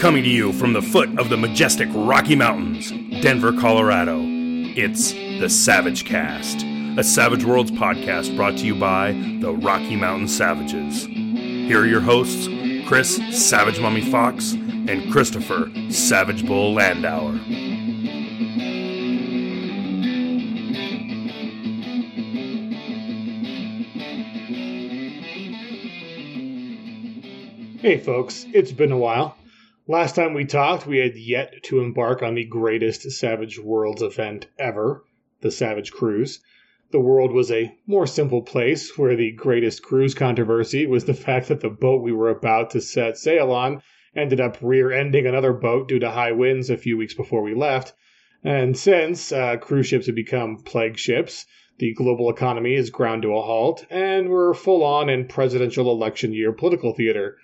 Coming to you from the foot of the majestic Rocky Mountains, Denver, Colorado, it's the Savage Cast, a Savage Worlds podcast brought to you by the Rocky Mountain Savages. Here are your hosts, Chris Savage Mummy Fox and Christopher Savage Bull Landauer. Hey folks, it's been a while. Last time we talked, we had yet to embark on the greatest Savage Worlds event ever, the Savage Cruise. The world was a more simple place where the greatest cruise controversy was the fact that the boat we were about to set sail on ended up rear ending another boat due to high winds a few weeks before we left. And since uh, cruise ships have become plague ships, the global economy is ground to a halt, and we're full on in presidential election year political theater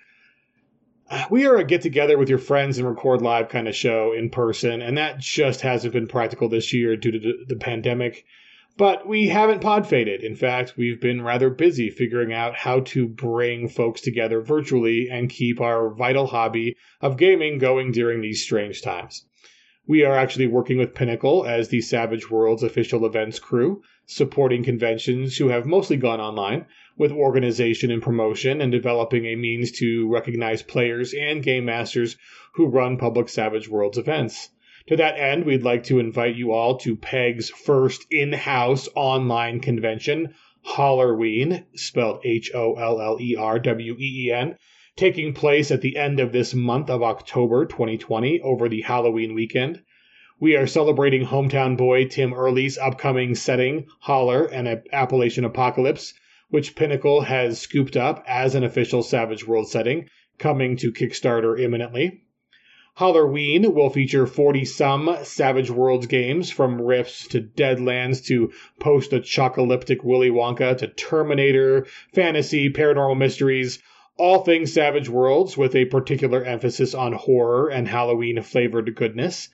we are a get together with your friends and record live kind of show in person, and that just hasn't been practical this year due to the pandemic. But we haven't pod faded. In fact, we've been rather busy figuring out how to bring folks together virtually and keep our vital hobby of gaming going during these strange times. We are actually working with Pinnacle as the Savage Worlds official events crew, supporting conventions who have mostly gone online, with organization and promotion and developing a means to recognize players and game masters who run public Savage Worlds events. To that end, we'd like to invite you all to PEG's first in house online convention, Hollerween, spelled H O L L E R W E E N, taking place at the end of this month of October 2020 over the Halloween weekend. We are celebrating hometown boy Tim Early's upcoming setting, Holler and Appalachian Apocalypse, which Pinnacle has scooped up as an official Savage World setting, coming to Kickstarter imminently. Hollerween will feature 40 some Savage Worlds games from Rifts to Deadlands to post apocalyptic Willy Wonka to Terminator, fantasy, paranormal mysteries, all things Savage Worlds with a particular emphasis on horror and Halloween flavored goodness.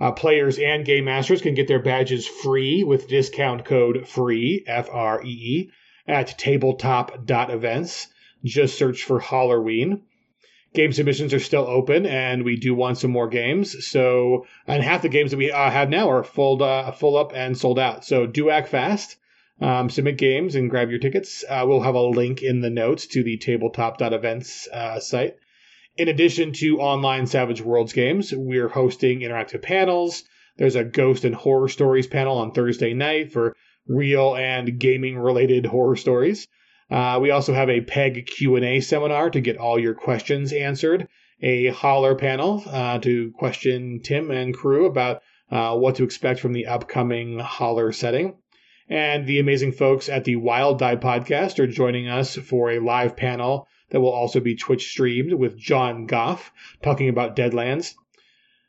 Uh, players and game masters can get their badges free with discount code FREE, F R E E, at tabletop.events. Just search for Hollerween. Game submissions are still open, and we do want some more games. So, and half the games that we uh, have now are full uh, full up and sold out. So, do act fast. Um, submit games and grab your tickets. Uh, we'll have a link in the notes to the tabletop.events uh, site. In addition to online Savage Worlds games, we're hosting interactive panels. There's a ghost and horror stories panel on Thursday night for real and gaming related horror stories. Uh, we also have a PEG Q&A seminar to get all your questions answered, a holler panel uh, to question Tim and crew about uh, what to expect from the upcoming holler setting. And the amazing folks at the Wild Die podcast are joining us for a live panel that will also be Twitch streamed with John Goff talking about Deadlands.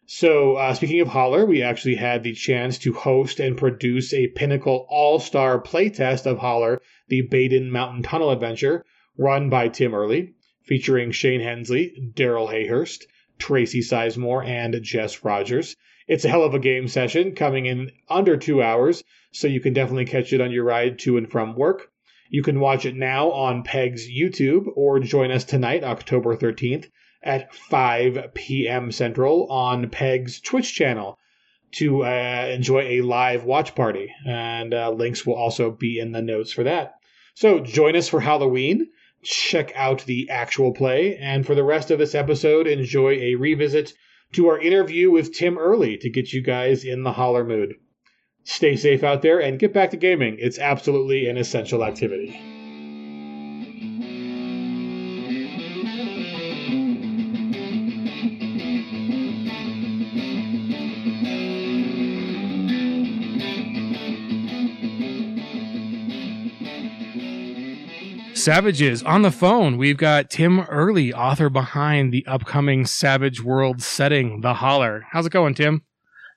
So, uh, speaking of Holler, we actually had the chance to host and produce a Pinnacle All Star playtest of Holler, the Baden Mountain Tunnel Adventure, run by Tim Early, featuring Shane Hensley, Daryl Hayhurst, Tracy Sizemore, and Jess Rogers. It's a hell of a game session coming in under two hours, so you can definitely catch it on your ride to and from work. You can watch it now on PEG's YouTube or join us tonight, October 13th, at 5 p.m. Central on Peg's Twitch channel to uh, enjoy a live watch party. And uh, links will also be in the notes for that. So join us for Hollerween. Check out the actual play. And for the rest of this episode, enjoy a revisit to our interview with Tim Early to get you guys in the holler mood. Stay safe out there and get back to gaming. It's absolutely an essential activity. Savages on the phone. We've got Tim Early, author behind the upcoming Savage World setting, The Holler. How's it going, Tim?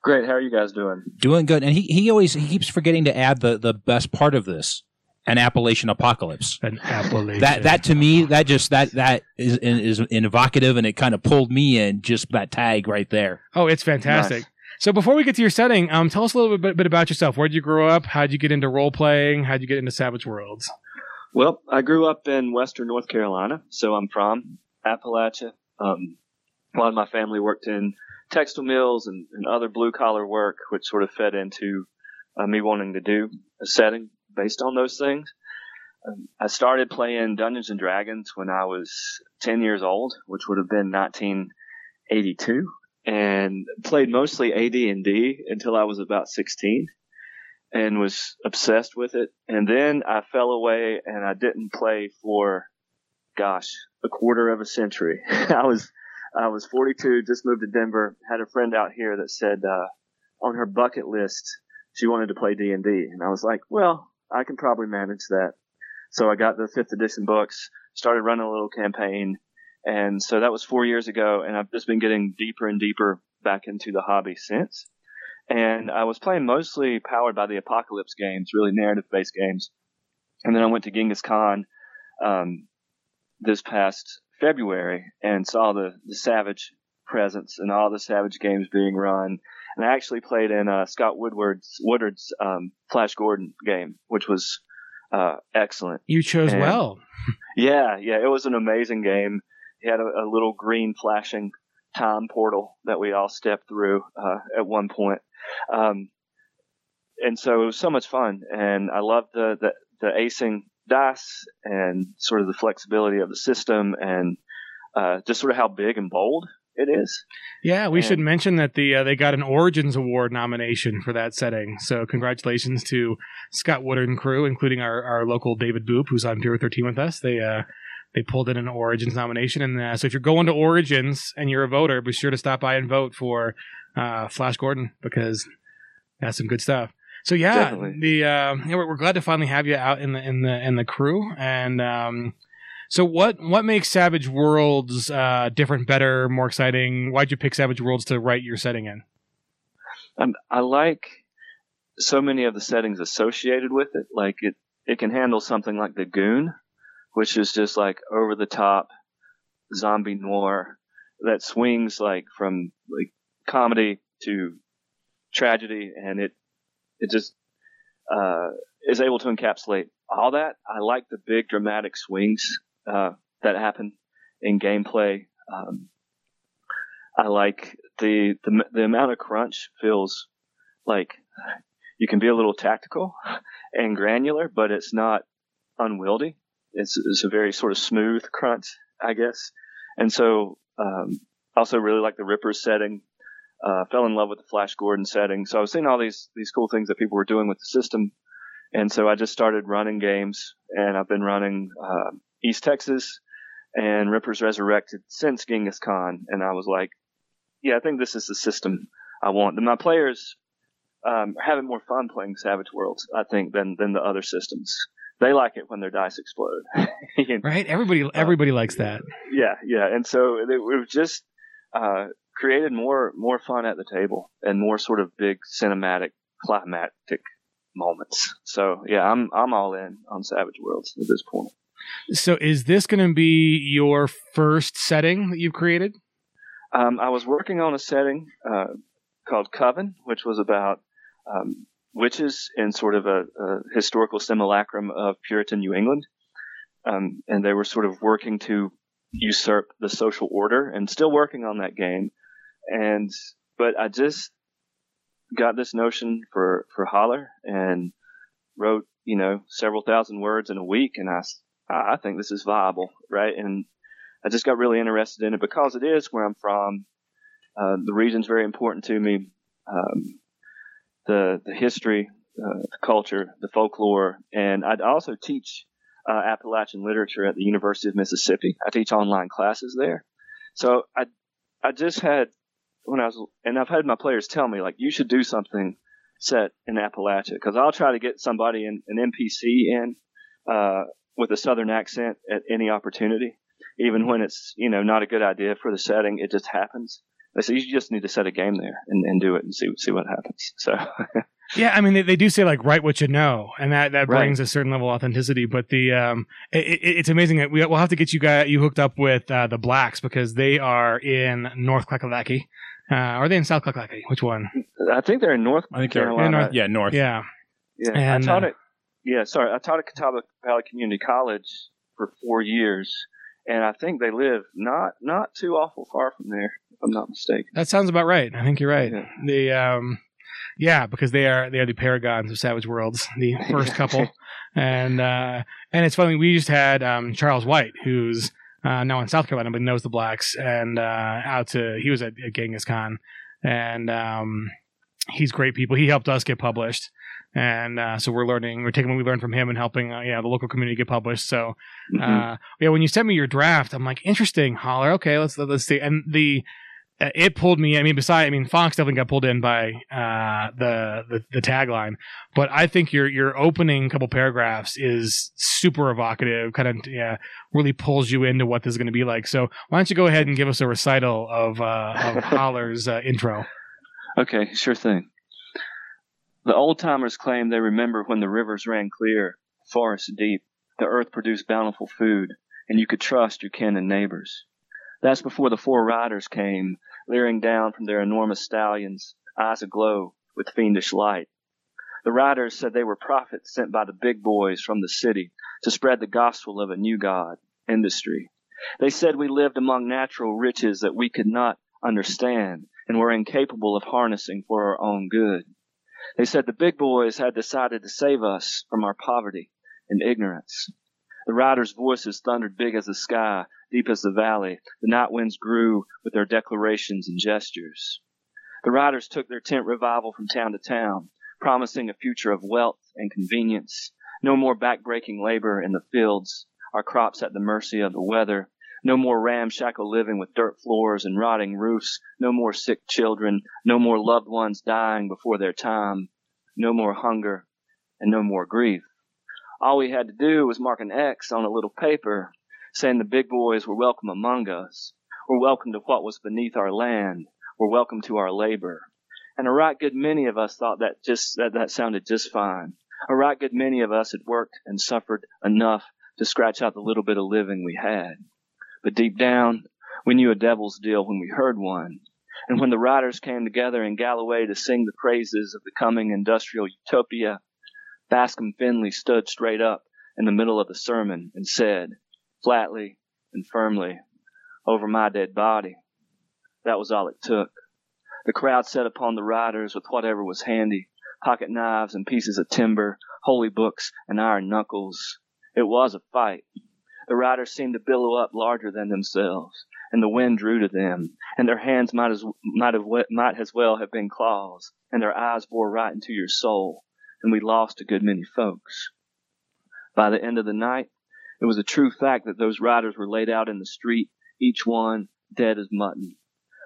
Great. How are you guys doing? Doing good. And he, he always he keeps forgetting to add the, the best part of this. An Appalachian apocalypse. An Appalachian. That that to me that just that that is is evocative and it kind of pulled me in just that tag right there. Oh, it's fantastic. Nice. So before we get to your setting, um, tell us a little bit, bit about yourself. Where did you grow up? How did you get into role playing? How did you get into Savage Worlds? Well, I grew up in Western North Carolina, so I'm from Appalachia. Um, a lot of my family worked in textile mills and, and other blue collar work, which sort of fed into uh, me wanting to do a setting based on those things. Um, I started playing Dungeons and Dragons when I was 10 years old, which would have been 1982 and played mostly AD&D until I was about 16 and was obsessed with it. And then I fell away and I didn't play for gosh, a quarter of a century. I was I was 42, just moved to Denver, had a friend out here that said uh, on her bucket list she wanted to play D&D and I was like, well, I can probably manage that. So I got the 5th edition books, started running a little campaign and so that was four years ago, and I've just been getting deeper and deeper back into the hobby since. And I was playing mostly powered by the Apocalypse games, really narrative based games. And then I went to Genghis Con um, this past February and saw the, the Savage presence and all the Savage games being run. And I actually played in uh, Scott Woodward's Woodard's um, Flash Gordon game, which was uh, excellent. You chose And- well. Yeah, yeah, it was an amazing game. He had a, a little green flashing time portal that we all stepped through uh, at one point, um, and so it was so much fun. And I loved the, the the acing dice and sort of the flexibility of the system, and uh, just sort of how big and bold it is. Yeah, we And- should mention that the uh, they got an Origins Award nomination for that setting. So congratulations to Scott Woodard and crew, including our, our local David Boop, who's on Bureau 13 with us. They uh, they pulled in an Origins nomination, and uh, so if you're going to Origins and you're a voter, be sure to stop by and vote for uh, Flash Gordon because that's some good stuff. So yeah, Definitely. the uh, yeah, we're, we're glad to finally have you out in the in the in the crew and. Um, so what what makes Savage Worlds uh, different, better, more exciting? Why'd you pick Savage Worlds to write your setting in? Um, I like so many of the settings associated with it. Like it, it can handle something like the Goon, which is just like over the top zombie noir that swings like from like comedy to tragedy, and it it just uh, is able to encapsulate all that. I like the big dramatic swings uh, that happen in gameplay. Um, I like the, the the amount of crunch feels like you can be a little tactical and granular, but it's not unwieldy. It's, it's a very sort of smooth crunch, I guess. And so, um, also really like the Rippers setting. Uh, fell in love with the Flash Gordon setting. So I was seeing all these these cool things that people were doing with the system, and so I just started running games, and I've been running uh, East Texas and Rippers Resurrected since Genghis Con, and I was like, yeah, I think this is the system I want. And my players um, are having more fun playing Savage Worlds, I think, than than the other systems. They like it when their dice explode. You know? Right? Everybody everybody likes that. yeah, yeah, and so it, it was just uh, created more more fun at the table and more sort of big cinematic climactic moments. So yeah, I'm I'm all in on Savage Worlds at this point. So is this going to be your first setting that you've created? Um, I was working on a setting uh, called Coven, which was about um, witches in sort of a, a historical simulacrum of Puritan New England, um, and they were sort of working to usurp the social order, and still working on that game. And but I just got this notion for for Holler and wrote you know several thousand words in a week, and I, I think this is viable, right? And I just got really interested in it because it is where I'm from. Uh, the region's very important to me. Um, the the history, uh, the culture, the folklore, and I'd also teach uh, Appalachian literature at the University of Mississippi. I teach online classes there, so I I just had when I was and I've had my players tell me like you should do something set in Appalachia because I'll try to get somebody in an NPC in uh, with a southern accent at any opportunity even when it's you know not a good idea for the setting, it just happens. They say you just need to set a game there and, and do it and see see what happens. So Yeah, I mean they, they do say like write what you know, and that that Right. brings a certain level of authenticity. But the um, it, it, it's amazing that we, we'll have to get you guys you hooked up with uh, the blacks because they are in North Kakalaki. Uh, are they in South Kakalaki? Which one? I think they're in North I think they're Carolina. North- yeah north. Yeah. Yeah, And, I taught uh, at yeah, sorry, I taught at Catawba Valley Community College for four years, and I think they live not not too awful far from there, if I'm not mistaken. That sounds about right. I think you're right. Yeah. The um, yeah, because they are they are the paragons of Savage Worlds, the first couple, and uh, and it's funny. We just had um, Charles White, who's uh, now in South Carolina, but knows the blacks, and uh, out to he was at, at Genghis Con, and um, he's great people. He helped us get published. And uh, so we're learning, we're taking what we learned from him and helping, uh, yeah, the local community get published. So, Mhm. uh, yeah, when you sent me your draft, I'm like, interesting, holler. Okay, let's let's see. And the it pulled me. I mean, beside, I mean, Fox definitely got pulled in by uh, the, the the tagline, but I think your your opening couple paragraphs is super evocative. Kind of, yeah, really pulls you into what this is going to be like. So, why don't you go ahead and give us a recital of uh, of Holler's uh, intro? Okay, sure thing. The old timers claim they remember when the rivers ran clear, forests deep, the earth produced bountiful food, and you could trust your kin and neighbors. That's before the four riders came, leering down from their enormous stallions, eyes aglow with fiendish light. The riders said they were prophets sent by the big boys from the city to spread the gospel of a new God, industry. They said we lived among natural riches that we could not understand and were incapable of harnessing for our own good. They said the big boys had decided to save us from our poverty and ignorance. The riders' voices thundered big as the sky, deep as the valley. The night winds grew with their declarations and gestures. The riders took their tent revival from town to town, promising a future of wealth and convenience. No more backbreaking labor in the fields, our crops at the mercy of the weather. No more ramshackle living with dirt floors and rotting roofs. No more sick children. No more loved ones dying before their time. No more hunger and no more grief. All we had to do was mark an X on a little paper saying the big boys were welcome among us. We're welcome to what was beneath our land. We're welcome to our labor. And a right good many of us thought that just, that, that sounded just fine. A right good many of us had worked and suffered enough to scratch out the little bit of living we had. But deep down, we knew a devil's deal when we heard one. And when the riders came together in Galloway to sing the praises of the coming industrial utopia, Bascom Finley stood straight up in the middle of the sermon and said, flatly and firmly, over my dead body. That was all it took. The crowd set upon the riders with whatever was handy, pocket knives and pieces of timber, holy books and iron knuckles. It was a fight. The riders seemed to billow up larger than themselves, and the wind drew to them, and their hands might as might have might as well have been claws, and their eyes bore right into your soul, and we lost a good many folks. By the end of the night, it was a true fact that those riders were laid out in the street, each one dead as mutton.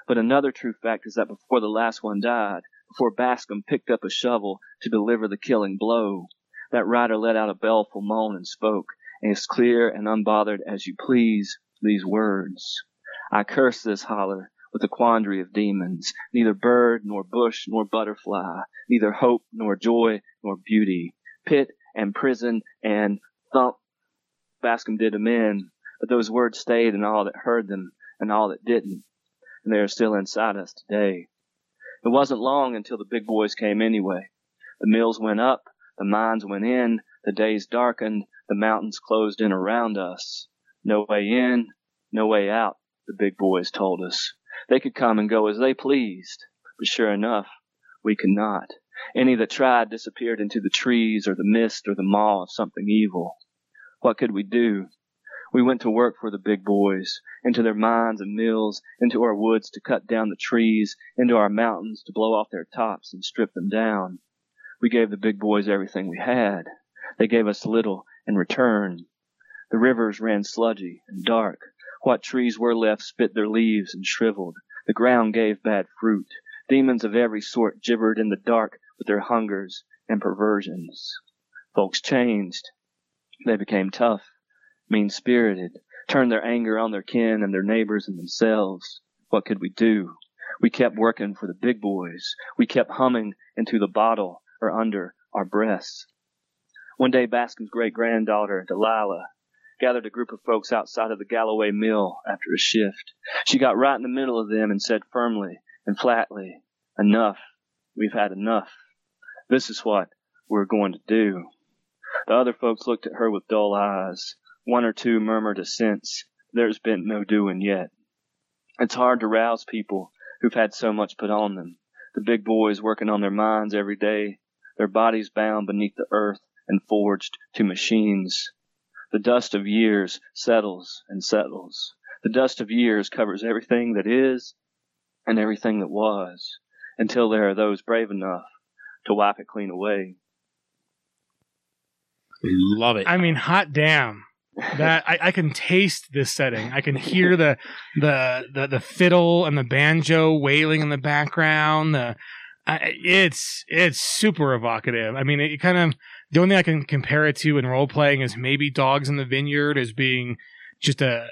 But another true fact is that before the last one died, before Bascom picked up a shovel to deliver the killing blow, that rider let out a baleful moan and spoke, as clear and unbothered as you please, these words. I curse this holler with a quandary of demons, neither bird nor bush nor butterfly, neither hope nor joy nor beauty, pit and prison and thump. Bascom did them in, but those words stayed in all that heard them and all that didn't, and they are still inside us today. It wasn't long until the big boys came anyway. The mills went up, the mines went in, the days darkened, the mountains closed in around us. No way in, no way out, the big boys told us. They could come and go as they pleased, but sure enough, we could not. Any that tried disappeared into the trees or the mist or the maw of something evil. What could we do? We went to work for the big boys, into their mines and mills, into our woods to cut down the trees, into our mountains to blow off their tops and strip them down. We gave the big boys everything we had. They gave us little in return. The rivers ran sludgy and dark. What trees were left spit their leaves and shriveled. The ground gave bad fruit. Demons of every sort gibbered in the dark with their hungers and perversions. Folks changed. They became tough, mean spirited, turned their anger on their kin and their neighbors and themselves. What could we do? We kept working for the big boys. We kept humming into the bottle or under our breasts. One day, Bascom's great granddaughter, Delilah, gathered a group of folks outside of the Galloway mill after a shift. She got right in the middle of them and said firmly and flatly, Enough We've had enough. This is what we're going to do. The other folks looked at her with dull eyes. One or two murmured assents. There's been no doing yet. It's hard to rouse people who've had so much put on them. The big boys working on their minds every day, their bodies bound beneath the earth and forged to machines. The dust of years settles and settles. The dust of years covers everything that is and everything that was until there are those brave enough to wipe it clean away. Love it. I mean, hot damn. That I, I can taste this setting. I can hear the, the the the fiddle and the banjo wailing in the background. The I, it's it's super evocative. I mean, it kind of the only thing I can compare it to in role playing is maybe Dogs in the Vineyard as being just a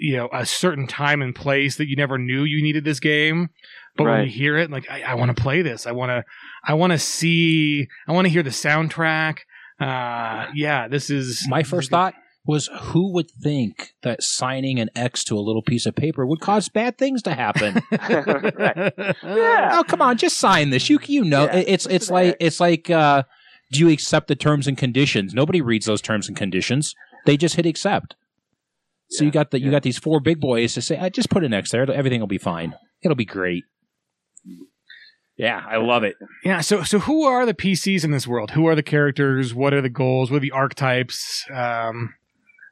you know a certain time and place that you never knew you needed this game. But when you hear it, like I, I want to play this. I want to I want to see. I want to hear the soundtrack. Uh, yeah, this is My first thought was who would think that signing an X to a little piece of paper would cause bad things to happen? right. Yeah. oh, come on, just sign this. You you know, Yeah, it's it's like it's like uh, do you accept the terms and conditions? Nobody reads those terms and conditions. They just hit accept. So you got the you got these four big boys to say, I just put an X there. Everything will be fine. It'll be great. Yeah, I love it. Yeah. So so who are the PCs in this world? Who are the characters? What are the goals? What are the archetypes? Um,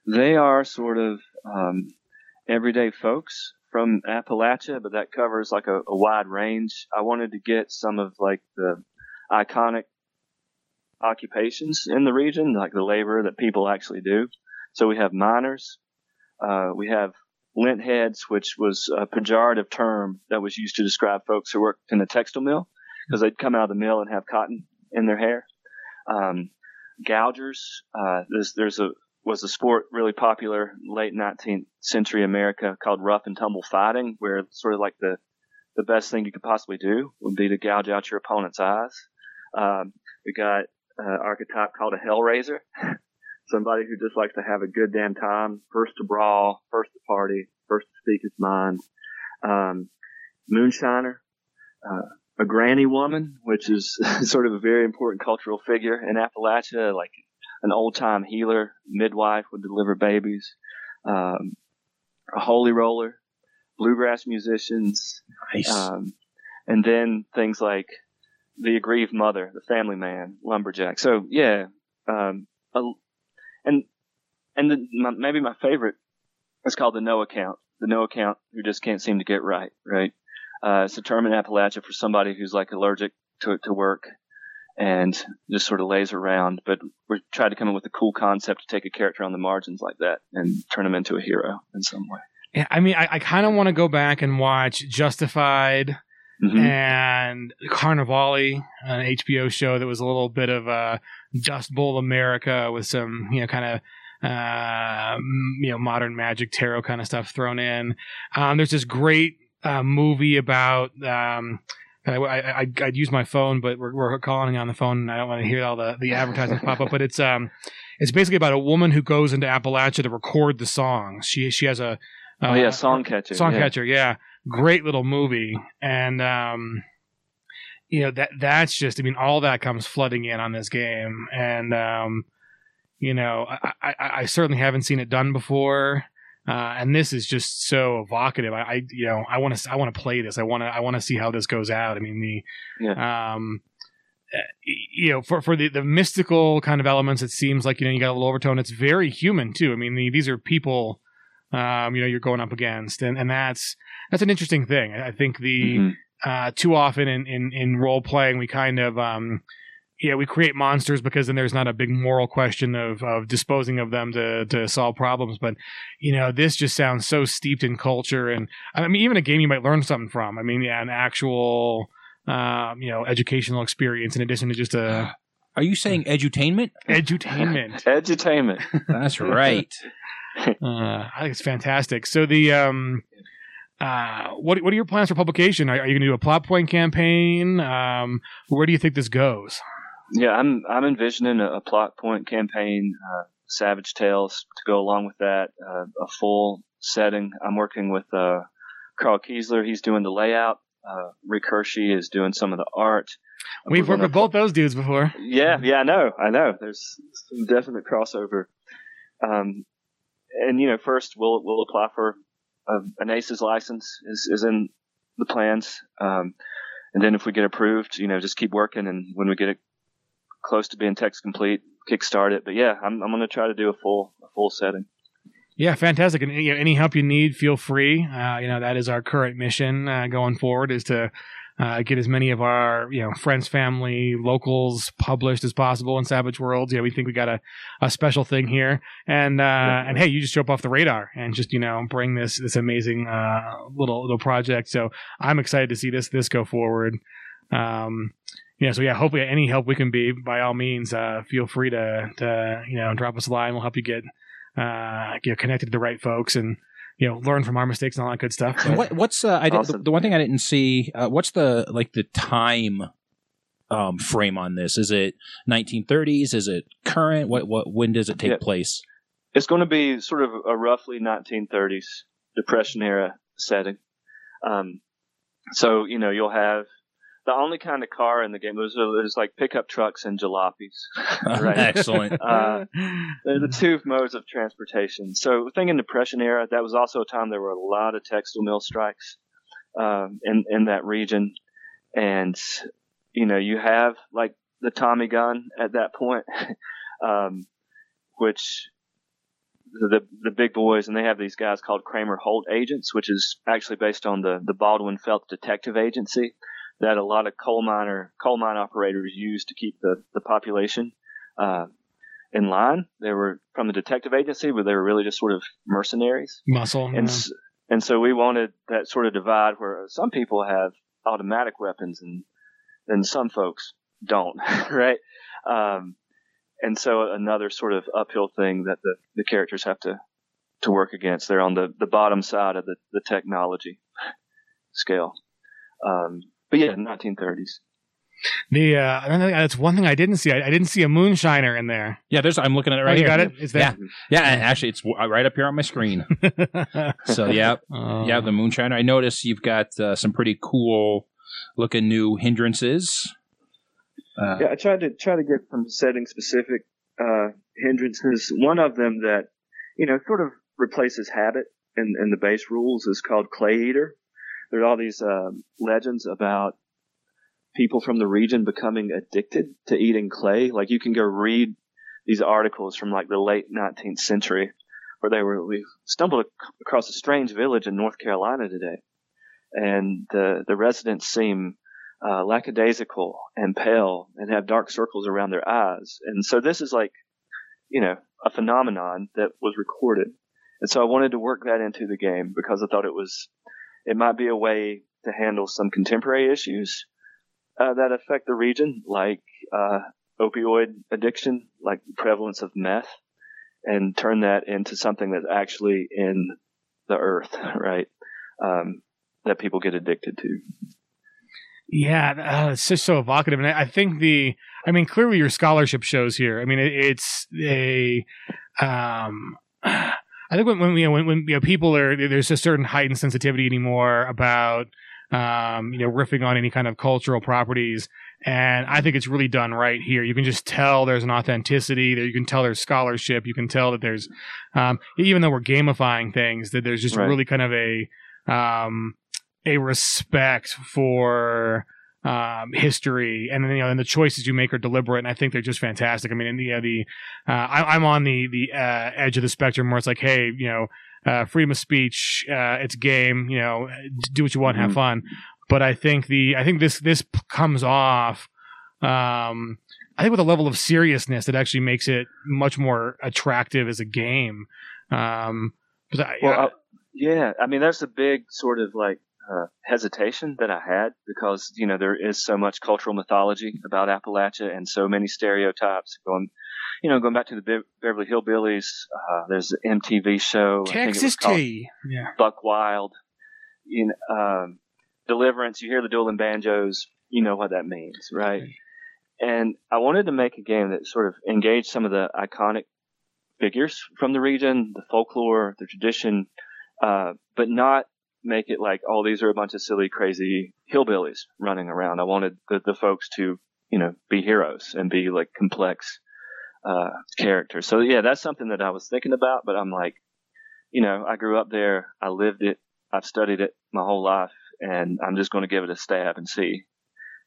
They are sort of um, everyday folks from Appalachia, but that covers like a, a wide range. I wanted to get some of like the iconic occupations in the region, like the labor that people actually do. So we have miners, uh, we have lint heads, which was a pejorative term that was used to describe folks who worked in a textile mill because they'd come out of the mill and have cotton in their hair. Um, gougers, uh, there's, there's a was a sport really popular late 19th century America called rough and tumble fighting, where sort of like the the best thing you could possibly do would be to gouge out your opponent's eyes. Um, we got an archetype called a hellraiser, somebody who just likes to have a good damn time, first to brawl, first to party, first to speak his mind. Um, moonshiner, uh, a granny woman, which is sort of a very important cultural figure in Appalachia, like an old time healer, midwife would deliver babies, um, a holy roller, bluegrass musicians, Nice. um, and then things like the aggrieved mother, the family man, lumberjack. So yeah, um, and and the, my, maybe my favorite is called the no account. The no account who just can't seem to get right. Right. Uh, it's a term in Appalachia for somebody who's like allergic to to work and just sort of lays around. But we tried to come up with a cool concept to take a character on the margins like that and turn him into a hero in some way. yeah, I mean, I, I kind of want to go back and watch Justified Mhm. and Carnivale, an HBO show that was a little bit of a Dust Bowl America with some, you know, kind of. Uh, you know, modern magic tarot kind of stuff thrown in. Um, there's this great uh, movie about um, I, I, I'd use my phone, but we're, we're calling on the phone, and I don't want to hear all the, the advertisements pop up. But it's um, it's basically about a woman who goes into Appalachia to record the songs. She she has a oh yeah, Songcatcher. Songcatcher, yeah. catcher, yeah, great little movie, and um, you know that that's just, I mean, all that comes flooding in on this game, and um, you know, I, I, I certainly haven't seen it done before. Uh, and this is just so evocative. I, I you know, I want to, I want to play this. I want to, I want to see how this goes out. I mean, the, um, uh, you know, for for the the mystical kind of elements, it seems like you know you got a little overtone. It's very human too. I mean, the, these are people, um, you know, you're going up against, and and that's that's an interesting thing. I I think the Mhm. uh, too often in, in, in role playing, we kind of, um, yeah, we create monsters because then there's not a big moral question of, of disposing of them to, to solve problems. But, you know, this just sounds so steeped in culture. And I mean, even a game you might learn something from. I mean, yeah, an actual, um, you know, educational experience in addition to just a Are you saying edutainment? edutainment. Edutainment. That's right. Uh, I think it's fantastic. So the um, uh, what what are your plans for publication? Are, are you going to do a plot point campaign? Um, where do you think this goes? Yeah, I'm I'm envisioning a, a plot point campaign, uh, Savage Tales to go along with that, uh, a full setting. I'm working with uh, Karl Keesler. He's doing the layout, Uh, Rick Hershey is doing some of the art. We've worked with both those dudes before. Yeah, yeah, I know, I know. There's some definite crossover. Um, and you know, first we'll we'll apply for a, an ACES license is is in the plans. Um, and then if we get approved, you know, just keep working, and when we get it close to being text complete, kickstart it. But yeah, I'm I'm gonna try to do a full a full setting. Yeah, fantastic. And you know, any help you need, feel free. Uh, you know, that is our current mission uh, going forward is to uh, get as many of our you know friends, family, locals published as possible in Savage Worlds. Yeah, we think we got a, a special thing here. And uh, and hey, you just jump off the radar and just you know bring this this amazing uh, little little project. So I'm excited to see this this go forward. Um, know, so yeah, hopefully any help we can be, by all means, uh, feel free to to you know drop us a line. We'll help you get uh, get connected to the right folks and you know learn from our mistakes and all that good stuff. But- what what's uh, I did, Awesome. the, the one thing I didn't see? Uh, what's the like the time um, frame on this? Is it 1930s? Is it current? What what when does it take Yeah. place? It's going to be sort of a roughly 1930s Depression era setting. Um, so you know you'll have the only kind of car in the game. There's, there's like pickup trucks and jalopies. right. Excellent. Uh, They're the two modes of transportation. So thinking Depression era, that was also a time there were a lot of textile mill strikes um, in in that region, and you know you have like the Tommy gun at that point, um, which the the big boys and they have these guys called Kramer Holt agents, which is actually based on the the Baldwin-Felts Detective Agency that a lot of coal miner coal mine operators use to keep the the population. Uh, in line. They were from the detective agency, but they were really just sort of mercenaries. muscle. And yeah. s and so we wanted that sort of divide where some people have automatic weapons and and some folks don't, right? Um, and so another sort of uphill thing that the, the characters have to to work against. They're on the, the bottom side of the, the technology scale. Um, but yeah, 1930s. The uh, I don't that's one thing I didn't see. I, I didn't see a moonshiner in there. yeah, there's. I'm looking at it Oh, right you here. got it. It's there. Yeah, and actually, it's right up here on my screen. So yeah, Oh. yeah, the moonshiner. I notice you've got uh, some pretty cool looking new hindrances. Uh, Yeah, I tried to try to get some setting specific uh, hindrances. One of them that you know sort of replaces habit in, in the base rules is called Clay Eater. There are all these um legends about people from the region becoming addicted to eating clay. Like you can go read these articles from like the late 19th century where they were we stumbled ac- across a strange village in North Carolina today, and the the residents seem uh, lackadaisical and pale and have dark circles around their eyes. And so this is like, you know, a phenomenon that was recorded. And so I wanted to work that into the game because I thought it was, it might be a way to handle some contemporary issues uh, that affect the region, like uh, opioid addiction, like the prevalence of meth, and turn that into something that's actually in the earth, right? Um, that people get addicted to. Yeah, uh, it's just so evocative, and I, think the, I mean, clearly your scholarship shows here. I mean, it, it's a, um, I think when when you know when, when you know people are there's a certain heightened sensitivity anymore about, um, you know, riffing on any kind of cultural properties, and I think it's really done right here. You can just tell there's an authenticity there. You can tell there's scholarship. You can tell that there's, um, even though we're gamifying things, that there's just Right. really kind of a, um, a respect for um, history, and then you know, and the choices you make are deliberate, and I think they're just fantastic. I mean, and the uh, the uh, I, I'm on the the uh, edge of the spectrum where it's like, hey, you know, uh, freedom of speech, uh, it's game, you know, do what you want, have Mhm. fun. But I think the I think this this comes off. Um, I think with a level of seriousness that actually makes it much more attractive as a game. Um, I, Well, I, yeah, I mean that's a big sort of like uh, hesitation that I had because you know there is so much cultural mythology about Appalachia and so many stereotypes going, you know, going back to the Be- Beverly Hillbillies. Uh, there's an MTV show, Texas tea. Yeah. Buckwild, you know, um, Deliverance. You hear the dueling banjos, you know what that means, right? And I wanted to make a game that sort of engaged some of the iconic figures from the region, the folklore, the tradition, uh, but not make it like, oh, these are a bunch of silly, crazy hillbillies running around. I wanted the, the folks to, you know, be heroes and be like complex, uh, characters. So yeah, that's something that I was thinking about, but I'm like, you know, I grew up there. I lived it. I've studied it my whole life and I'm just going to give it a stab and see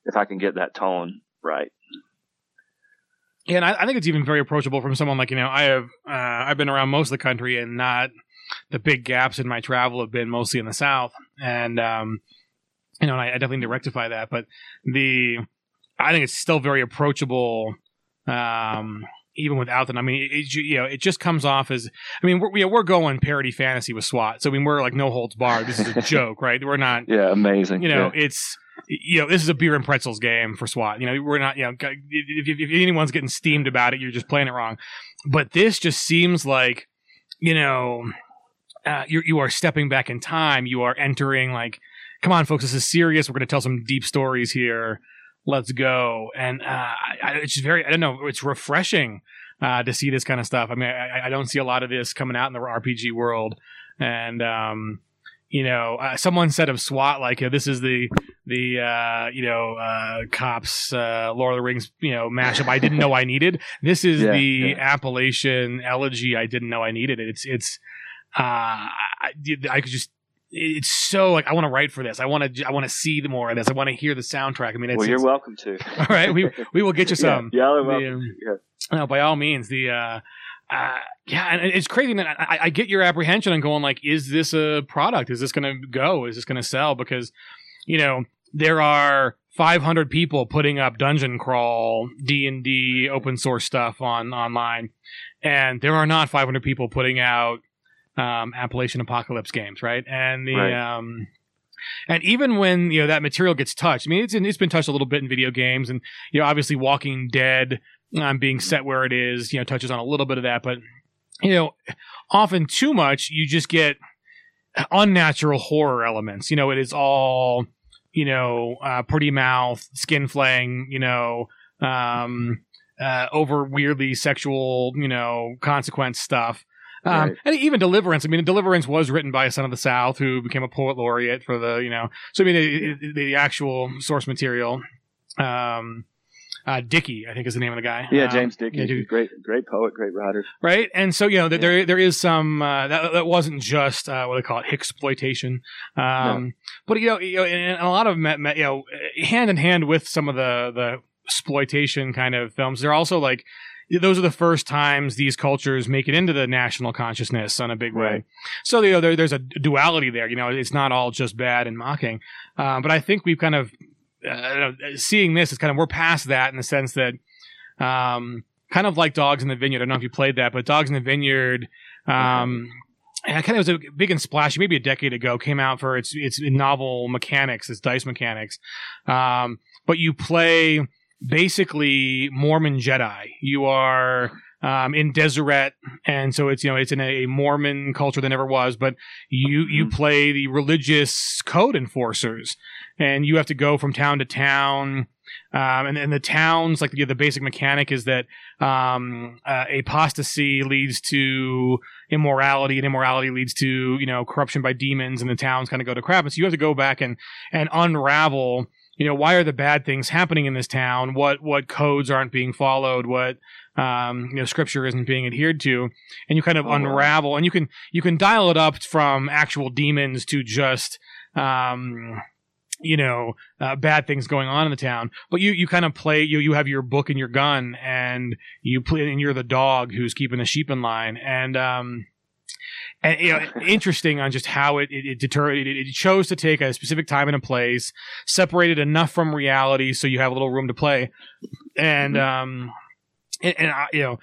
if I can get that tone right. Yeah, and I, I think it's even very approachable from someone like you know I have uh, I've been around most of the country and not the big gaps in my travel have been mostly in the south and um, you know and I, I definitely need to rectify that but the I think it's still very approachable um, even without them. I mean, it, you know, it just comes off as. I mean, we're we, we're going parody fantasy with SWAT, so I mean, we're like no holds barred. This is a joke, right? We're not. Yeah, amazing. You know, yeah. it's you know, this is a beer and pretzels game for SWAT. You know, we're not. You know, if, if, if anyone's getting steamed about it, you're just playing it wrong. But this just seems like, you know, uh, you you are stepping back in time. You are entering like, come on, folks, this is serious. We're going to tell some deep stories here let's go. And uh, I, it's very, I don't know, it's refreshing uh, to see this kind of stuff. I mean, I, I, don't see a lot of this coming out in the RPG world. And, um, you know, uh, someone said of SWAT, like, this is the, the, uh, you know, uh, cops, uh, Lord of the Rings, you know, mashup I didn't know I needed. This is Yeah, the yeah. Appalachian elegy I didn't know I needed. It's, it's, uh, I, I could just, it's so like I want to write for this. I want to I want to see the more of this. I want to hear the soundtrack. I mean, it's, well, you're it's- welcome to. all right. We we will get you some. Yeah, y'all are The, welcome. um, yeah. no, by all means, the uh, uh, yeah, and it's crazy. Man, I, I get your apprehension on going like, is this a product? Is this going to go? Is this going to sell? Because you know there are 500 people putting up dungeon crawl D and D open source stuff on online, and there are not 500 people putting out um, Appalachian Apocalypse games, right? And the Right. um, and even when you know that material gets touched, I mean, it's it's been touched a little bit in video games, and you know, obviously, Walking Dead um, being set where it is, you know, touches on a little bit of that, but you know, often too much, you just get unnatural horror elements. You know, it is all you know, uh, pretty mouth, skin flaying, you know, um, uh, over weirdly sexual, you know, consequence stuff. Um, Right. And even Deliverance. I mean, Deliverance was written by a son of the South who became a poet laureate for the, you know, so I mean, the, actual source material. Um, uh, Dickey, I think is the name of the guy. Yeah, Um, James Dickey, yeah, great, great poet, great writer. right? And so you know that there there is some uh, that that wasn't just uh, what they call it exploitation, um, but you know, you know, and a lot of me- me- you know hand in hand with some of the the exploitation kind of films, they're also like those are the first times these cultures make it into the national consciousness on a big way. Right. So you know there, there's a duality there. You know, it's not all just bad and mocking, um, but I think we've kind of uh, seeing this is kind of we're past that in the sense that um, kind of like Dogs in the Vineyard. I don't know if you played that, but Dogs in the Vineyard. Um, and kind of was a big and splashy, maybe a decade ago, came out for its its novel mechanics, its dice mechanics. Um, but you play basically Mormon Jedi. You are um, in Deseret, and so it's you know it's in a Mormon culture that never was. But you you play the religious code enforcers, and you have to go from town to town. Um, and, and the towns, like the, the basic mechanic is that um, uh, apostasy leads to immorality, and immorality leads to you know corruption by demons, and the towns kind of go to crap. And so you have to go back and and unravel. You know why are the bad things happening in this town? What what codes aren't being followed? What um, you know scripture isn't being adhered to? And you kind of Oh, wow. unravel, and you can you can dial it up from actual demons to just um, you know uh, bad things going on in the town but you you kind of play you you have your book and your gun and you play and you're the dog who's keeping the sheep in line and um and you know interesting on just how it it, it deter it, it chose to take a specific time and a place separated enough from reality so you have a little room to play. And um and, and you know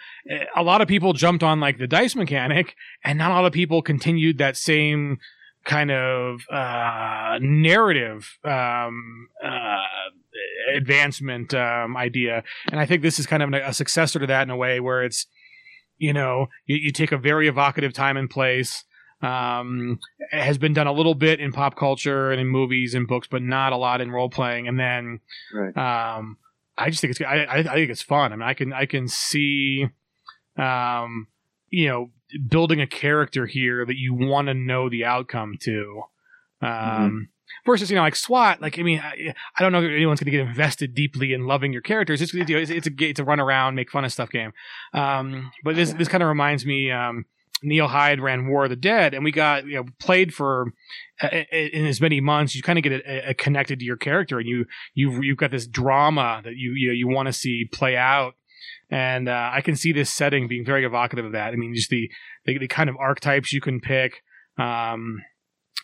a lot of people jumped on like the dice mechanic and not a lot of people continued that same kind of uh, narrative um, uh, advancement um, idea, and I think this is kind of a successor to that in a way where it's you know you, you take a very evocative time and place. Um, it has been done a little bit in pop culture and in movies and books, but not a lot in role playing. And then Right. um, I just think it's I, I, I think it's fun. I mean, I can I can see, um, you know, building a character here that you want to know the outcome to. Um, Mm-hmm. Versus, you know, like SWAT. Like, I mean, I, I don't know if anyone's going to get invested deeply in loving your characters. It's, it's, it's a it's a run around, make fun of stuff game. Um, but this this kind of reminds me. Um, Neil Hyde ran War of the Dead, and we got you know played for uh, in as many months. You kind of get a, a connected to your character, and you you you've got this drama that you you you want to see play out. And uh, I can see this setting being very evocative of that. I mean, just the the, the kind of archetypes you can pick. Um,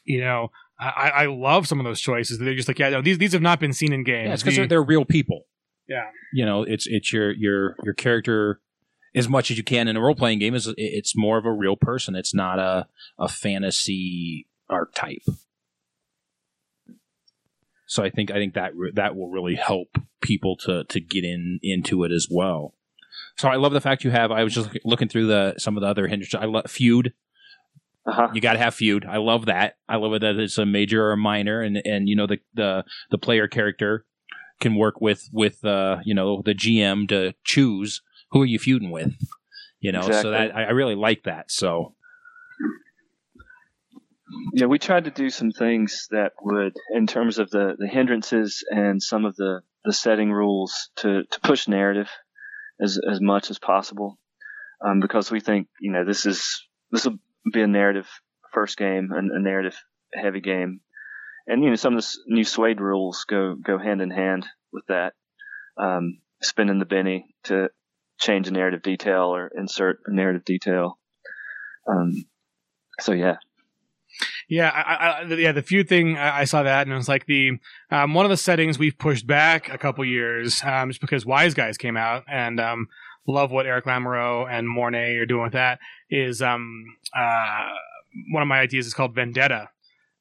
you know, I, I love some of those choices. They're just like, yeah, no, these these have not been seen in games. Yeah, it's because The- they're, they're real people. Yeah. You know, it's it's your your your character as much as you can in a role playing game is it's more of a real person. It's not a a fantasy archetype. So I think I think that that will really help people to to get in into it as well. So I love the fact you have. I was just looking through the some of the other hindrances. I love feud. Uh-huh. You got to have feud. I love that. I love it that it's a major or a minor, and and you know the the the player character can work with with uh you know the GM to choose who are you feuding with. You know, so that I, I really like that. So Yeah, we tried to do some things that would, in terms of the, the hindrances and some of the, the setting rules, to, to push narrative as as much as possible, um, because we think you know this is this will be a narrative first game, and a narrative heavy game, and you know some of the new SWADE rules go go hand in hand with that. Um, spinning the Benny to change a narrative detail or insert a narrative detail. Um, so yeah, Yeah, I, I, yeah. The few thing, I, I saw that, and it was like the um, one of the settings we've pushed back a couple years, um, just because Wise Guys came out, and um, love what Eric Lamoureux and Mornay are doing with that. Is um, uh, one of my ideas is called Vendetta,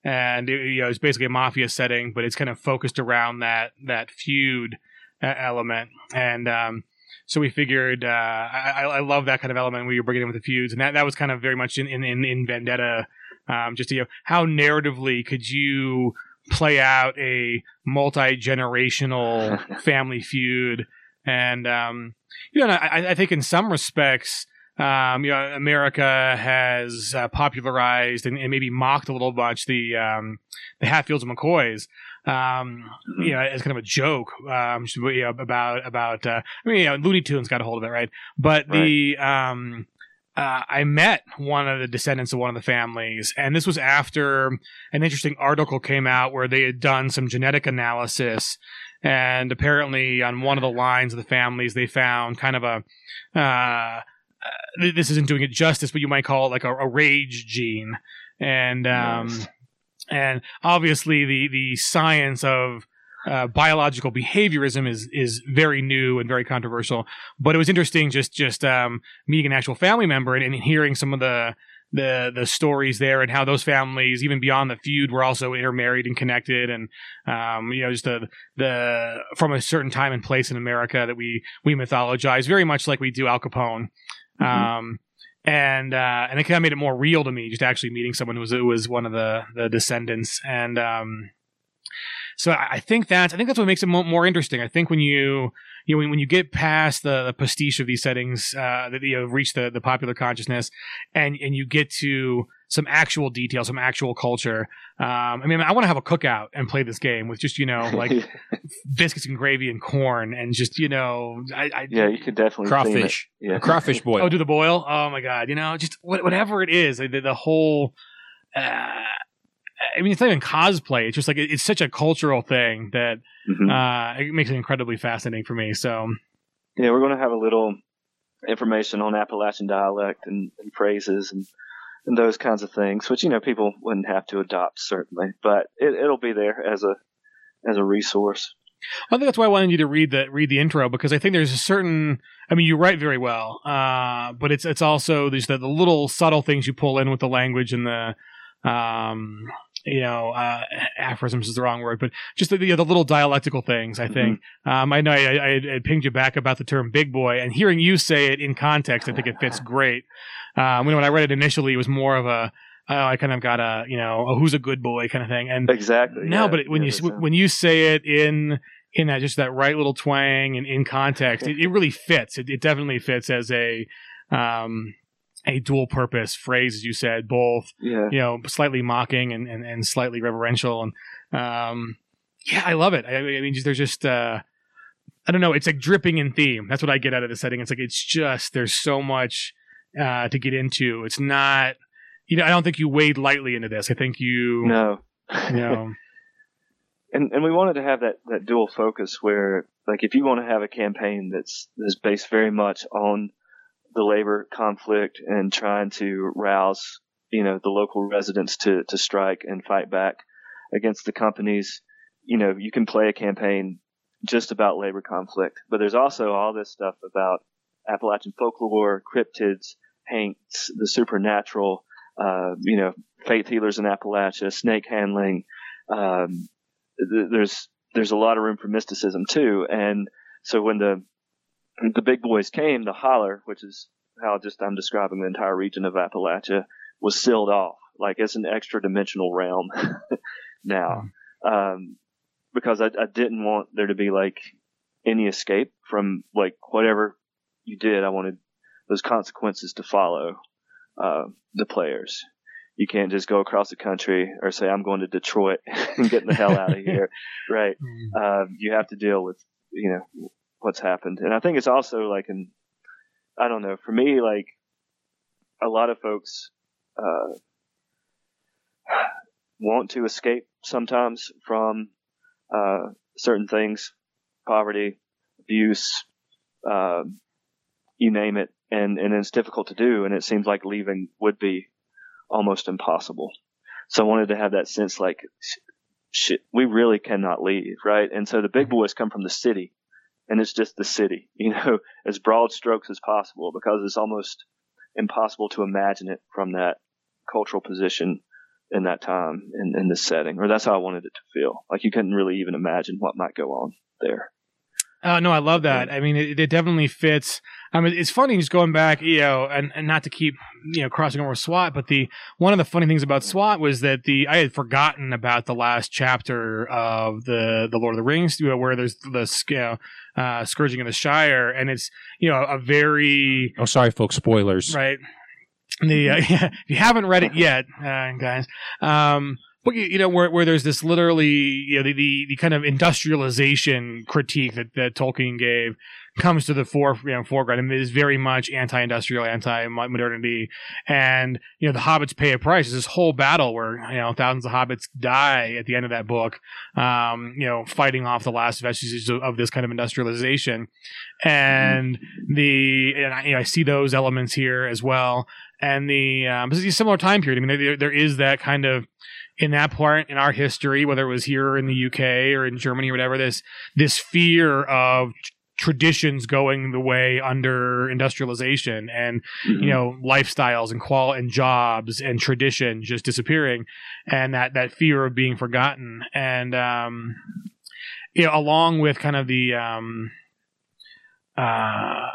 and it, you know it's basically a mafia setting, but it's kind of focused around that that feud uh, element, and um, so we figured uh, I, I love that kind of element where you're bringing in with the feuds, and that, that was kind of very much in in, in, in Vendetta. Um, just you know, how narratively could you play out a multi generational family feud? And um, you know, I, I think in some respects, um, you know, America has uh, popularized and, and maybe mocked a little much the um, the Hatfields and McCoys. Um, you know, as kind of a joke, um, you know, about about. Uh, I mean, you know, Looney Tunes got a hold of it, right? But the um, uh, I met one of the descendants of one of the families, and this was after an interesting article came out where they had done some genetic analysis, and apparently on one of the lines of the families they found kind of a. Uh, uh, this isn't doing it justice, but you might call it like a, a rage gene, and um, and obviously the the science of uh, biological behaviorism is is very new and very controversial. But it was interesting just just um, meeting an actual family member and, and hearing some of the the the stories there and how those families, even beyond the feud, were also intermarried and connected, and um, you know just the the from a certain time and place in America that we we mythologize very much like we do Al Capone. Mhm. Um, and uh, and it kind of made it more real to me just actually meeting someone who was who was one of the the descendants and um, so I, I think that's I think that's what makes it mo- more interesting. I think when you you know when, when you get past the, the pastiche of these settings uh, that you know, reach the the popular consciousness and and you get to some actual detail, some actual culture. Um, I mean, I want to have a cookout and play this game with just you know like biscuits and gravy and corn and just you know I, I yeah, you could definitely theme it. crawfish, Yeah, crawfish boil. Oh, do the boil? Oh my god! You know, just whatever it is, the, the whole. Uh, I mean, it's not even cosplay. It's just like it- it's such a cultural thing that Mhm. uh, it makes it incredibly fascinating for me. So Yeah, we're going to have a little information on Appalachian dialect and, and phrases and and those kinds of things, which you know people wouldn't have to adopt certainly, but it, it'll be there as a as a resource. I think that's why I wanted you to read the read the intro because I think there's a certain. I mean, you write very well, uh, but it's it's also there's the, the little subtle things you pull in with the language and the. Um, you know, uh, aphorisms is the wrong word, but just the, the, the little dialectical things. I think. Um, I know I, I, I pinged you back about the term "big boy," and hearing you say it in context, I think it fits great. Um, when when I read it initially, it was more of a oh, I kind of got a you know a who's a good boy kind of thing, and Exactly. no, yeah, but it, when yeah, you when you say it in in that just that right little twang and in context, it, it really fits. It, it definitely fits as a um a dual purpose phrase, as you said, both Yeah. you know slightly mocking and and, and slightly reverential, and um, yeah, I love it. I, I mean, there's just uh, I don't know, it's like dripping in theme. That's what I get out of the setting. It's like it's just there's so much uh, to get into. It's not. You know, I don't think you wade lightly into this. I think you, No. you know, and and we wanted to have that that dual focus where like if you want to have a campaign that's that's based very much on the labor conflict and trying to rouse you know the local residents to to strike and fight back against the companies you know you can play a campaign just about labor conflict but there's also all this stuff about appalachian folklore cryptids haints the supernatural uh, you know faith healers in appalachia snake handling um, th- there's there's a lot of room for mysticism too. And so when the the big boys came, the holler, which is how just I'm describing the entire region of Appalachia, was sealed off. Like it's an extra dimensional realm now. Um, because I, I didn't want there to be like any escape from like whatever you did. I wanted those consequences to follow uh, the players. You can't just go across the country or say I'm going to Detroit and getting the hell out of here, right? Uh, you have to deal with you know what's happened, and I think it's also like an I don't know for me like a lot of folks uh, want to escape sometimes from uh, certain things, poverty, abuse, uh, you name it, and and it's difficult to do, and it seems like leaving would be almost impossible. So I wanted to have that sense like, shit, we really cannot leave, right? And so the big boys come from the city, and it's just the city, you know, as broad strokes as possible, because it's almost impossible to imagine it from that cultural position in that time in, in this setting, or that's how I wanted it to feel. Like you couldn't really even imagine what might go on there. Uh, no, I love that. I mean, it, it definitely fits. I mean, it's funny just going back, you know, and, and not to keep you know crossing over SWAT, but the one of the funny things about SWAT was that the I had forgotten about the last chapter of the the Lord of the Rings, where there's the you know, uh, scourging of the Shire, and it's you know a very Oh, sorry, folks. Spoilers. right. The uh, if you haven't read it yet, uh, guys, um, but you, you know where where there's this literally you know the, the, the kind of industrialization critique that, that Tolkien gave comes to the fore, you know, foreground and it is very much anti-industrial, anti-modernity, and you know the hobbits pay a price. This whole battle where you know thousands of hobbits die at the end of that book, um, you know, fighting off the last vestiges of, of this kind of industrialization, and the and I, you know I see those elements here as well, and the um, this is a similar time period. I mean, there, there is that kind of in that part in our history, whether it was here in the UK or in Germany or whatever, this this fear of traditions going the way under industrialization and you know lifestyles and qual and jobs and tradition just disappearing and that that fear of being forgotten and um you know along with kind of the um uh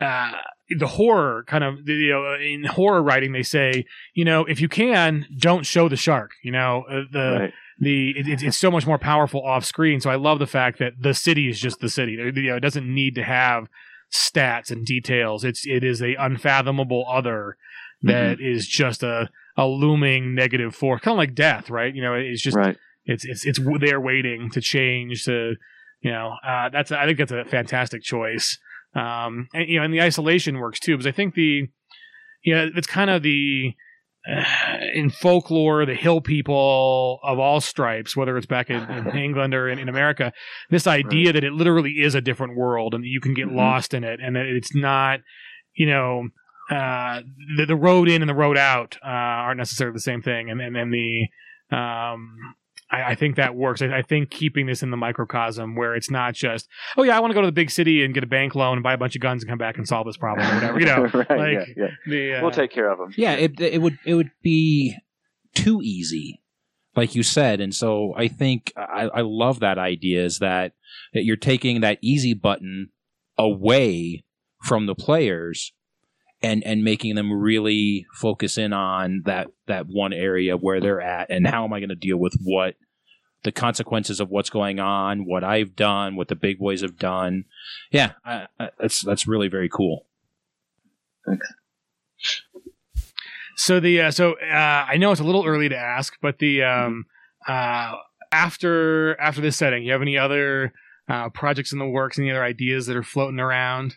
uh the horror kind of you know in horror writing they say you know if you can don't show the shark you know uh, the right. The it, it's- it's so much more powerful off screen. So I love the fact that the city is just the city. You know, it doesn't need to have stats and details. It's it is a unfathomable other that is just a a looming negative force, kind of like death, right? You know, it's just right. it's it's it's there waiting to change to you know uh, that's I think that's a fantastic choice. Um, and you know, and the isolation works too because I think the you know it's kind of the in folklore, the hill people of all stripes, whether it's back in, in England or in, in America, this idea that it literally is a different world and that you can get Mhm. lost in it and that it's not, you know, uh, the, the road in and the road out uh, aren't necessarily the same thing. And and then the, um, I, I think that works. I, I think keeping this in the microcosm where it's not just, oh yeah, I want to go to the big city and get a bank loan and buy a bunch of guns and come back and solve this problem or whatever. You know, right, like yeah, yeah. the uh, we'll take care of them. Yeah, it it would it would be too easy, like you said, and so I think I, I love that idea is that that you're taking that easy button away from the players and and making them really focus in on that that one area where they're at and how am I going to deal with what the consequences of what's going on, what I've done, what the big boys have done. Yeah, I, I, that's that's really very cool. Thanks. So the uh, so uh, I know it's a little early to ask, but the um, uh, after after this setting, you have any other uh, projects in the works? Any other ideas that are floating around?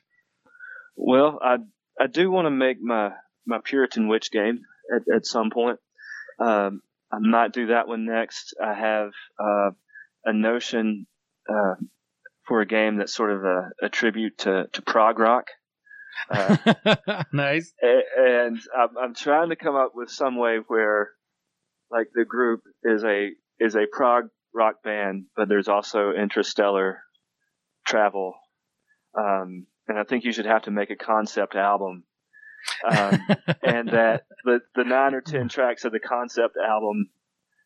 Well, I I do want to make my my Puritan Witch game at, at some point. Um, I might do that one next. I have uh, a notion uh, for a game that's sort of a, a tribute to, to prog rock. Uh, nice. and I'm, I'm trying to come up with some way where, like, the group is a is a prog rock band, but there's also interstellar travel. Um, and I think you should have to make a concept album um, and that the the nine or ten tracks of the concept album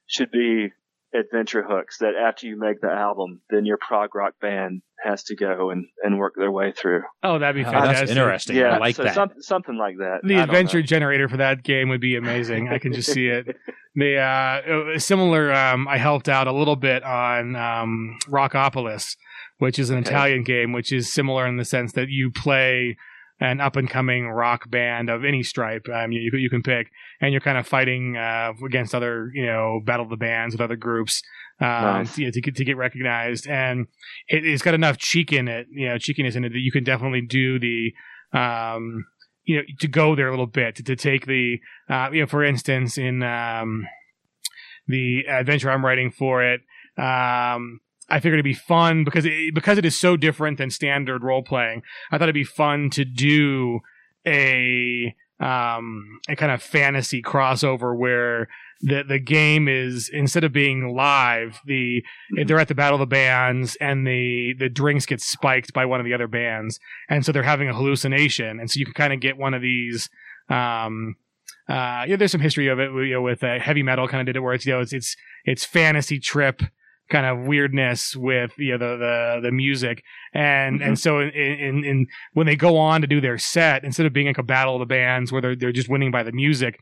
should be adventure hooks that after you make the album, then your prog rock band has to go and, and work their way through. Oh, that'd be Oh, fantastic. that's interesting. Yeah, I like so that. Some, something like that. The I adventure generator for that game would be amazing. I can just see it. The uh, similar, um, I helped out a little bit on um, Rockopolis, which is an Okay. Italian game, which is similar in the sense that you play an up and coming rock band of any stripe. Um, you, you can pick, and you're kind of fighting uh, against other, you know, battle the bands with other groups. Um, Nice. to, to get to get recognized, and it, it's got enough cheek in it, you know, cheekiness in it that you can definitely do the, um, you know, to go there a little bit to, to take the, uh, you know, for instance, in um, the adventure I'm writing for it, um, I figured it'd be fun because it, because it is so different than standard role playing. I thought it'd be fun to do a um, a kind of fantasy crossover where the the game is instead of being live, the Mhm. they're at the battle of the bands and the the drinks get spiked by one of the other bands, and so they're having a hallucination, and so you can kind of get one of these. Um, uh, yeah, there's some history of it, you know, with uh, heavy metal. Kind of did it where it's you know it's it's it's fantasy trip kind of weirdness with you know the the, the music. And and so in, in in when they go on to do their set instead of being like a battle of the bands where they're, they're just winning by the music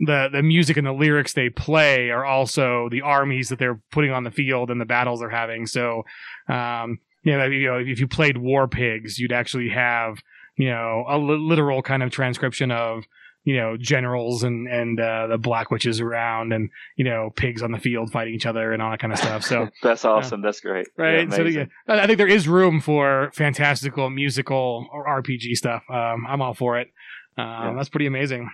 the the music and the lyrics they play are also the armies that they're putting on the field and the battles they're having. So um you know, you know if you played war pigs you'd actually have you know a literal kind of transcription of you know generals and and uh, the black witches around and you know pigs on the field fighting each other and all that kind of stuff so That's awesome. That's great. right? Yeah, so yeah, I think there is room for fantastical musical or RPG stuff. Um, I'm all for it. Um. That's pretty amazing.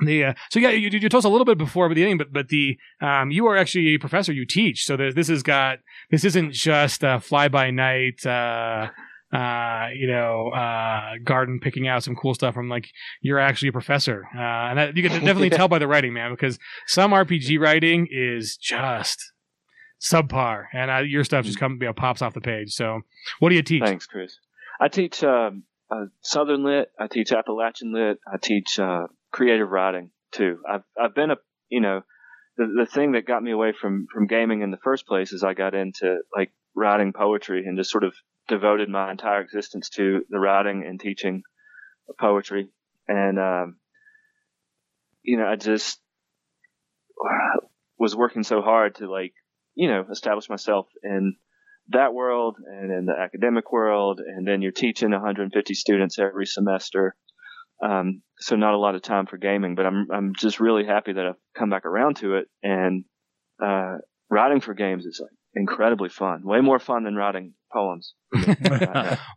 The uh, so yeah, you, you told us a little bit before but the but but the um, you are actually a professor. You teach, so there's, this has got this isn't just uh, fly by night. Uh, uh, you know, uh, garden picking out some cool stuff from like you're actually a professor, uh, and that, you can definitely tell by the writing, man. Because some RPG writing is just subpar, and your stuff just come you know, pops off the page. So, what do you teach? Thanks, Chris. I teach um, uh, Southern Lit. I teach Appalachian Lit. I teach uh, creative writing too. I've I've been a you know the the thing that got me away from from gaming in the first place is I got into like writing poetry and just sort of devoted my entire existence to the writing and teaching of poetry. And um, you know, I just was working so hard to like you know establish myself in that world and in the academic world, and then you're teaching 150 students every semester. Um, so not a lot of time for gaming, but I'm I'm just really happy that I've come back around to it. And uh, writing for games is like incredibly fun, way more fun than writing poems.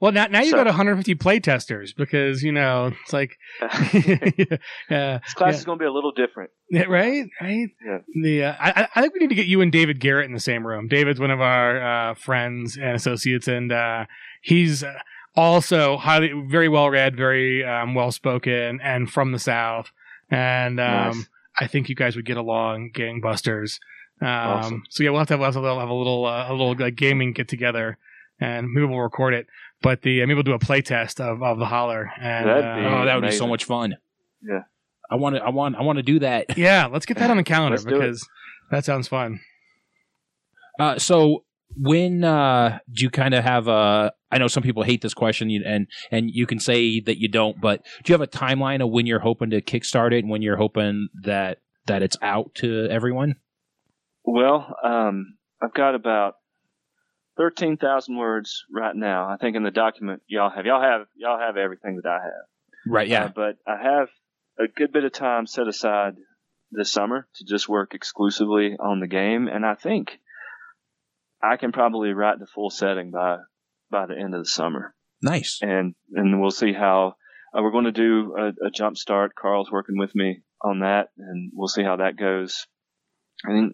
Well, now now you So- got 150 play testers because you know it's like, yeah, this class is going to be a little different. yeah, right, right. Yeah. The uh, I I think we need to get you and David Garrett in the same room. David's one of our uh, friends and associates, and uh, he's uh, also highly very well read, very um, well spoken, and from the South. And um, Nice. I think you guys would get along, gangbusters. Um, Awesome. So yeah, we'll have to have, we'll have, to have a little uh, a little like gaming get together, and maybe we'll record it. But the uh, maybe we'll do a play test of, of the holler. And That'd uh, be- Oh, that would be so much fun. Yeah. I want to. I want. I want to do that. yeah, let's get that on the calendar Let's it. because that sounds fun. Uh, so when uh, do you kind of have a? I know some people hate this question, and and you can say that you don't, but do you have a timeline of when you're hoping to kickstart it and when you're hoping that that it's out to everyone? Well, um, I've got about thirteen thousand words right now. I think in the document y'all have y'all have y'all have everything that I have. Right. Yeah. Uh, but I have a good bit of time set aside this summer to just work exclusively on the game, and I think I can probably write the full setting by by the end of the summer, nice. and and we'll see how uh, we're going to do a, a jump start. Karl's working with me on that, and we'll see how that goes. And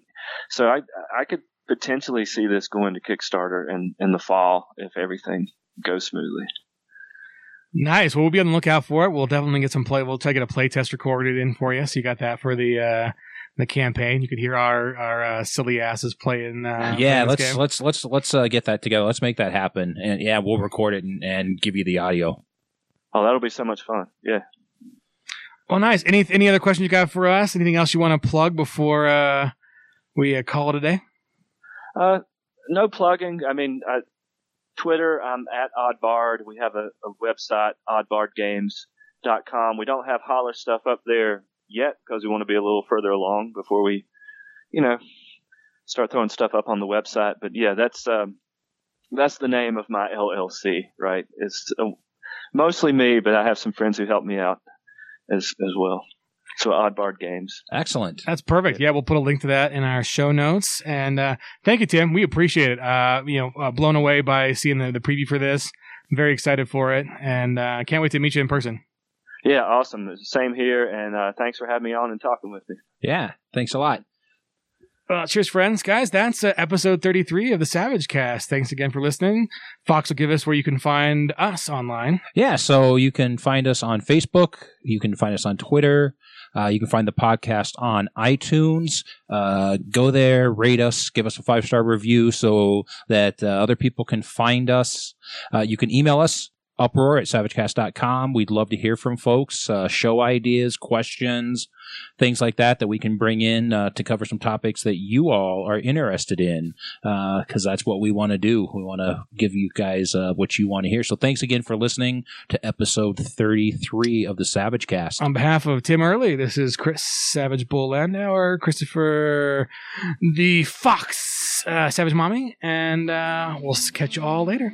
so I I could potentially see this going to Kickstarter in in the fall if everything goes smoothly. Nice. Well, we'll be on the lookout for it. We'll definitely get some play. We'll try to get a play test recorded in for you. So you got that for the uh, the campaign. You could hear our our uh, silly asses playing. Uh, yeah. playing this Let's game. let's let's let's uh, get that together. Let's make that happen. And yeah, we'll record it and, and give you the audio. Oh, that'll be so much fun. Yeah. Well, nice. Any any other questions you got for us? Anything else you want to plug before uh, we uh, call it a day? Uh, no plugging. I mean, uh, Twitter, I'm at Oddbard. We have a, a website, oddbardgames.com. We don't have holler stuff up there yet because we want to be a little further along before we, you know, start throwing stuff up on the website. But yeah, that's, um, that's the name of my LLC, right? It's uh, mostly me, but I have some friends who help me out as, as well. So Oddbard Games. Excellent. That's perfect. Yeah, we'll put a link to that in our show notes. And uh, thank you, Tim. We appreciate it. Uh, you know, uh, blown away by seeing the, the preview for this. I'm very excited for it, and uh, can't wait to meet you in person. Yeah, awesome. Same here. And, uh, thanks for having me on and talking with me. Yeah. Thanks a lot. Uh, cheers, friends, guys. That's uh, episode 33 of the Savage Cast. Thanks again for listening. Fox will give us where you can find us online. Yeah, so you can find us on Facebook. You can find us on Twitter. Uh, you can find the podcast on iTunes. Uh, go there, rate us, give us a five star review so that uh, other people can find us. Uh, you can email us uproar at savagecast.com. We'd love to hear from folks, uh, show ideas, questions, things like that that we can bring in uh, to cover some topics that you all are interested in because that's what we want to do. We want to give you guys uh, what you want to hear. So thanks again for listening to episode 33 of the Savage Cast. On behalf of Tim Early, this is Chris Savage Bull Landauer, Christopher the Fox uh, Savage Mommy, and uh, we'll catch you all later.